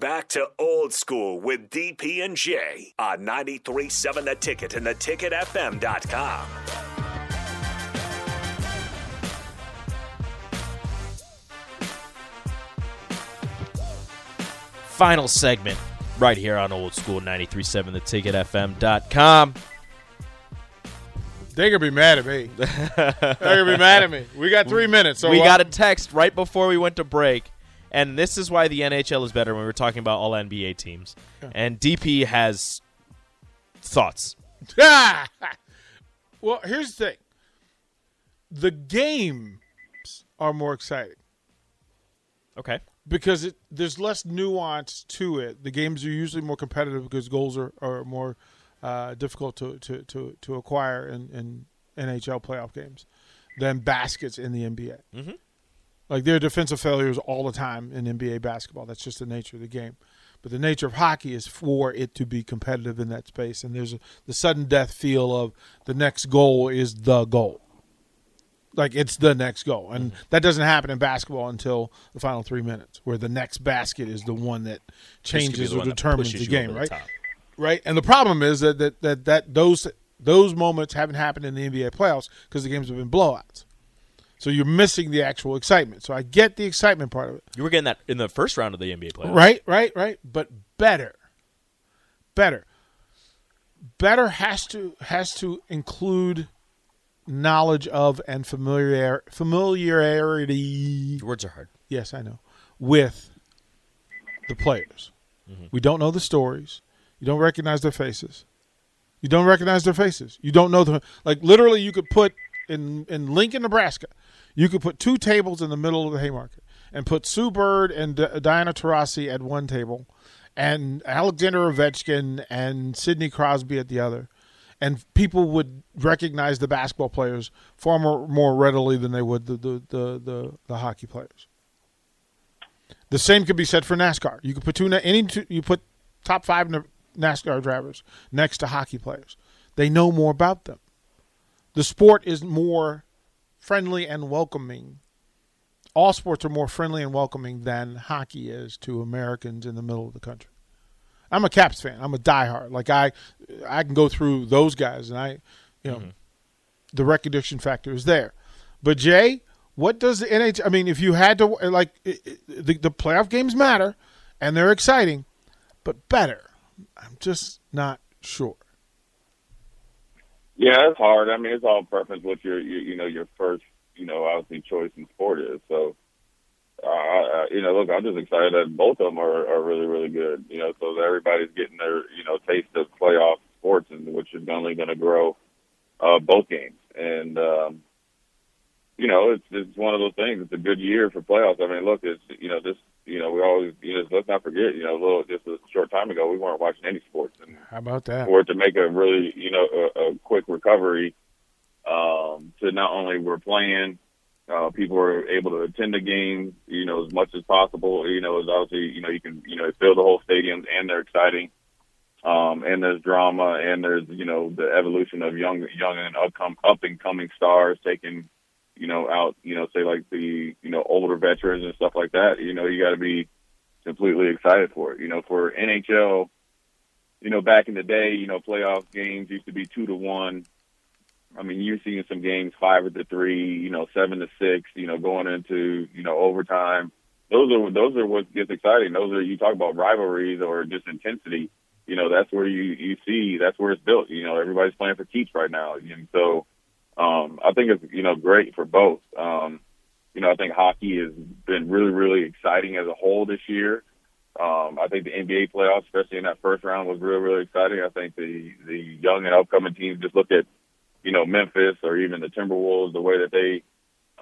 Back to old school with DP and J on 93.7 The Ticket and theticketfm.com. Final segment right here on Old School 93.7 theticketfm.com. They're gonna be mad at me. They're gonna be mad at me. We got three minutes. So we got a text right before we went to break, and this is why the NHL is better when we were talking about all NBA teams. And DP has thoughts. well, here's the thing. The games are more exciting Okay. because it, there's less nuance to it. The games are usually more competitive because goals are, are more uh, difficult to, to, to, to acquire in, in NHL playoff games than baskets in the NBA. Mm-hmm. Like there are defensive failures all the time in NBA basketball. That's just the nature of the game. But the nature of hockey is for it to be competitive in that space. And there's a, the sudden death feel of the next goal is the goal. Like it's the next goal. And mm-hmm. that doesn't happen in basketball until the final three minutes, where the next basket is the one that This could be changes or determines the game, right? top. Right. And the problem is that that, that, that those those moments haven't happened in the NBA playoffs because the games have been blowouts. So you're missing the actual excitement. So I get the excitement part of it. You were getting that in the first round of the NBA playoffs. Right, right, right. But better, better, better has to has to include knowledge of and familiar familiarity. Words are hard. Yes, I know. With the players, mm-hmm. we don't know the stories. You don't recognize their faces. You don't recognize their faces. You don't know the like. Literally, you could put in in Lincoln, Nebraska, you could put two tables in the middle of the Haymarket and put Sue Bird and D- Diana Taurasi at one table, and Alexander Ovechkin and Sidney Crosby at the other, and people would recognize the basketball players far more, more readily than they would the the, the, the the hockey players. The same could be said for NASCAR. You could put two any two, you put top five NASCAR drivers next to hockey players. They know more about them. The sport is more friendly and welcoming. All sports are more friendly and welcoming than hockey is to Americans in the middle of the country. I'm a Caps fan. I'm a diehard. Like I, I can go through those guys, and I, you know, mm-hmm. the recognition factor is there. But Jay, what does the NHL? I mean, if you had to like, it, it, the, the playoff games matter, and they're exciting, but better. I'm just not sure. Yeah, it's hard. I mean, it's all preference what your, your you know your first you know obviously choice in sport is. So, uh, you know, look, I'm just excited that both of them are, are really really good. You know, so everybody's getting their you know taste of playoff sports, and which is only going to grow uh, both games. And um, you know, it's it's one of those things. It's a good year for playoffs. I mean, look, it's you know this you know we always you know let's not forget you know a little just a short time ago we weren't watching any sports and How about that? for it to make a really, you know, a, a quick recovery. Um, to not only we're playing, uh, people are able to attend the game, you know, as much as possible. You know, as obviously, you know, you can, you know, fill the whole stadium and they're exciting. Um, and there's drama and there's, you know, the evolution of young, young and up, up and coming stars taking, you know, out, you know, say like the, you know, older veterans and stuff like that. You know, you got to be completely excited for it. You know, for NHL, you know, back in the day, you know, playoff games used to be two to one. I mean, you're seeing some games five to three, you know, seven to six, you know, going into, you know, overtime. Those are those are what gets exciting. Those are you talk about rivalries or just intensity. You know, that's where you you see that's where it's built. You know, everybody's playing for keeps right now, and so um, I think it's you know great for both. Um, you know, I think hockey has been really really exciting as a whole this year. Um, I think the NBA playoffs, especially in that first round, was really, really exciting. I think the the young and upcoming teams just look at, you know, Memphis or even the Timberwolves, the way that they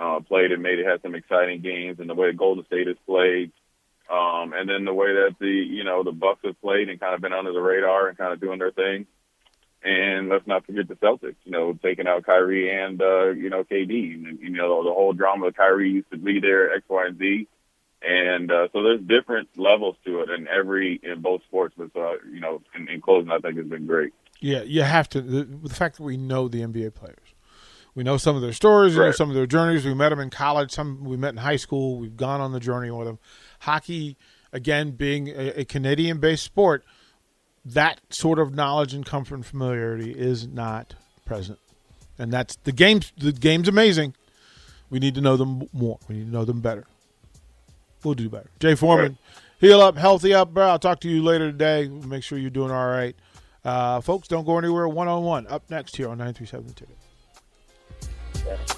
uh, played and made it had some exciting games, and the way Golden State has played. Um, and then the way that the you know the Bucks have played and kind of been under the radar and kind of doing their thing. And let's not forget the Celtics, you know, taking out Kyrie and uh, you know KD, and you know the whole drama of Kyrie used to be there X, Y, and Z, and uh, so there's different levels to it in every in both sports. But uh, you know, in, in closing, I think it's been great. Yeah, you have to. The, the fact that we know the NBA players, we know some of their stories, we know some of their journeys. We met them in college. Some we met in high school. We've gone on the journey with them. Hockey, again, being a, a Canadian-based sport, that sort of knowledge and comfort and familiarity is not present, and that's the game. The game's amazing. We need to know them more. We need to know them better. We'll do better. Jay Foreman, heal up, healthy up, bro. I'll talk to you later today. Make sure you're doing all right. Uh, folks, don't go anywhere. One on one. Up next here on 937 The Ticket.